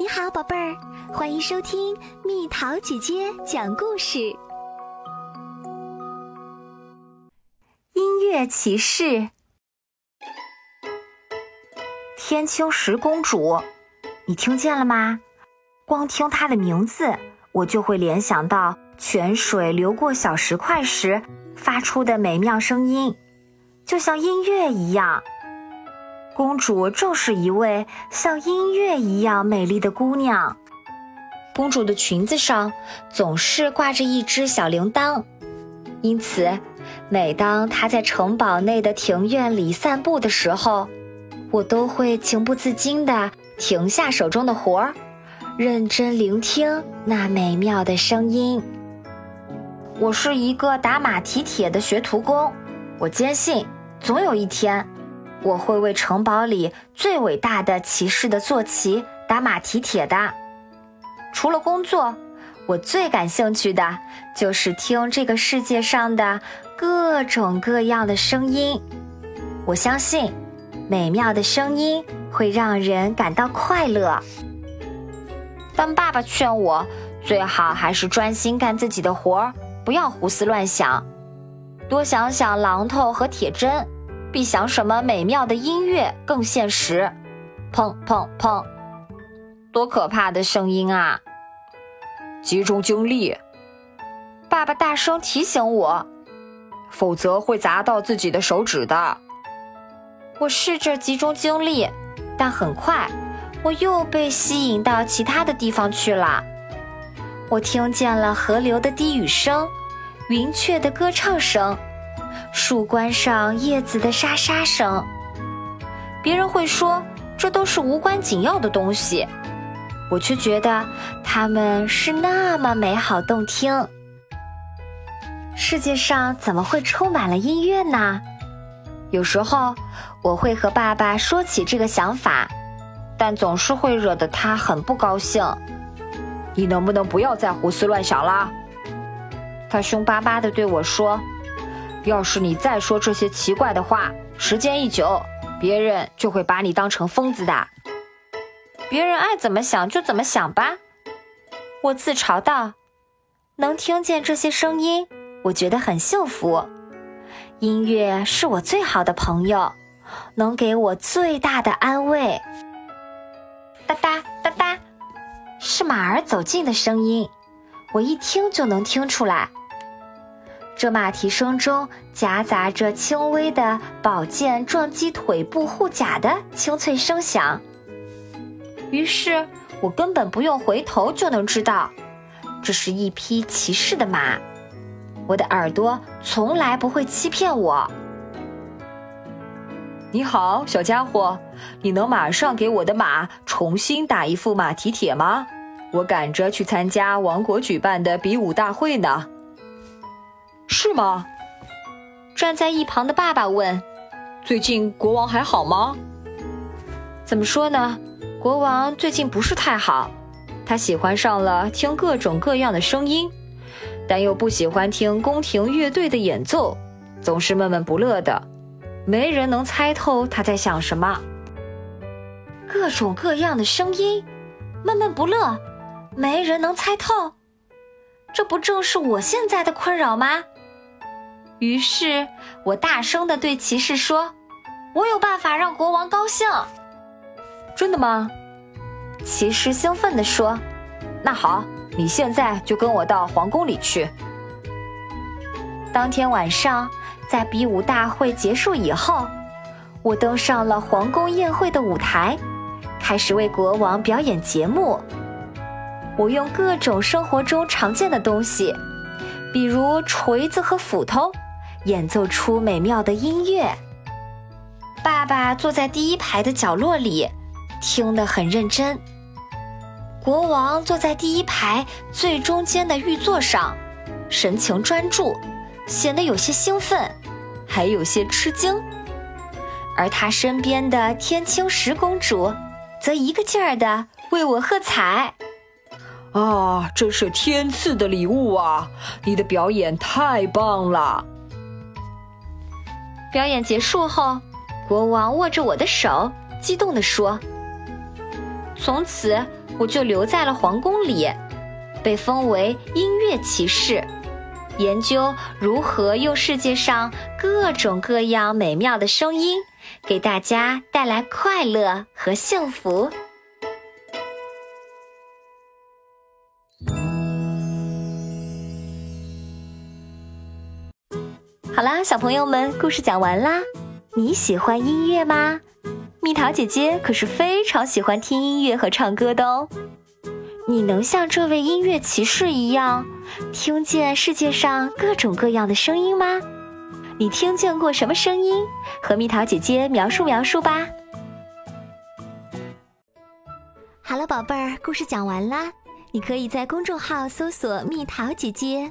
你好，宝贝儿，欢迎收听蜜桃姐姐讲故事。音乐骑士，天青石公主，你听见了吗？光听她的名字，我就会联想到泉水流过小石块时发出的美妙声音，就像音乐一样。公主正是一位像音乐一样美丽的姑娘。公主的裙子上总是挂着一只小铃铛，因此，每当她在城堡内的庭院里散步的时候，我都会情不自禁地停下手中的活儿，认真聆听那美妙的声音。我是一个打马蹄铁的学徒工，我坚信总有一天。我会为城堡里最伟大的骑士的坐骑打马蹄铁的。除了工作，我最感兴趣的就是听这个世界上的各种各样的声音。我相信，美妙的声音会让人感到快乐。但爸爸劝我，最好还是专心干自己的活儿，不要胡思乱想，多想想榔头和铁针。比想什么美妙的音乐更现实，砰砰砰！多可怕的声音啊！集中精力，爸爸大声提醒我，否则会砸到自己的手指的。我试着集中精力，但很快我又被吸引到其他的地方去了。我听见了河流的低语声，云雀的歌唱声。树冠上叶子的沙沙声，别人会说这都是无关紧要的东西，我却觉得它们是那么美好动听。世界上怎么会充满了音乐呢？有时候我会和爸爸说起这个想法，但总是会惹得他很不高兴。你能不能不要再胡思乱想啦？他凶巴巴地对我说。要是你再说这些奇怪的话，时间一久，别人就会把你当成疯子的。别人爱怎么想就怎么想吧，我自嘲道。能听见这些声音，我觉得很幸福。音乐是我最好的朋友，能给我最大的安慰。哒哒哒哒，是马儿走近的声音，我一听就能听出来。这马蹄声中夹杂着轻微的宝剑撞击腿部护甲的清脆声响，于是我根本不用回头就能知道，这是一匹骑士的马。我的耳朵从来不会欺骗我。你好，小家伙，你能马上给我的马重新打一副马蹄铁吗？我赶着去参加王国举办的比武大会呢。是吗？站在一旁的爸爸问：“最近国王还好吗？”怎么说呢？国王最近不是太好。他喜欢上了听各种各样的声音，但又不喜欢听宫廷乐队的演奏，总是闷闷不乐的。没人能猜透他在想什么。各种各样的声音，闷闷不乐，没人能猜透。这不正是我现在的困扰吗？于是我大声的对骑士说：“我有办法让国王高兴。”真的吗？骑士兴奋地说：“那好，你现在就跟我到皇宫里去。”当天晚上，在比武大会结束以后，我登上了皇宫宴会的舞台，开始为国王表演节目。我用各种生活中常见的东西，比如锤子和斧头。演奏出美妙的音乐。爸爸坐在第一排的角落里，听得很认真。国王坐在第一排最中间的玉座上，神情专注，显得有些兴奋，还有些吃惊。而他身边的天青石公主，则一个劲儿的为我喝彩。啊，真是天赐的礼物啊！你的表演太棒了。表演结束后，国王握着我的手，激动地说：“从此，我就留在了皇宫里，被封为音乐骑士，研究如何用世界上各种各样美妙的声音，给大家带来快乐和幸福。好啦，小朋友们，故事讲完啦。你喜欢音乐吗？蜜桃姐姐可是非常喜欢听音乐和唱歌的哦。你能像这位音乐骑士一样，听见世界上各种各样的声音吗？你听见过什么声音？和蜜桃姐姐描述描述吧。好了，宝贝儿，故事讲完啦。你可以在公众号搜索“蜜桃姐姐”。